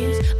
shoes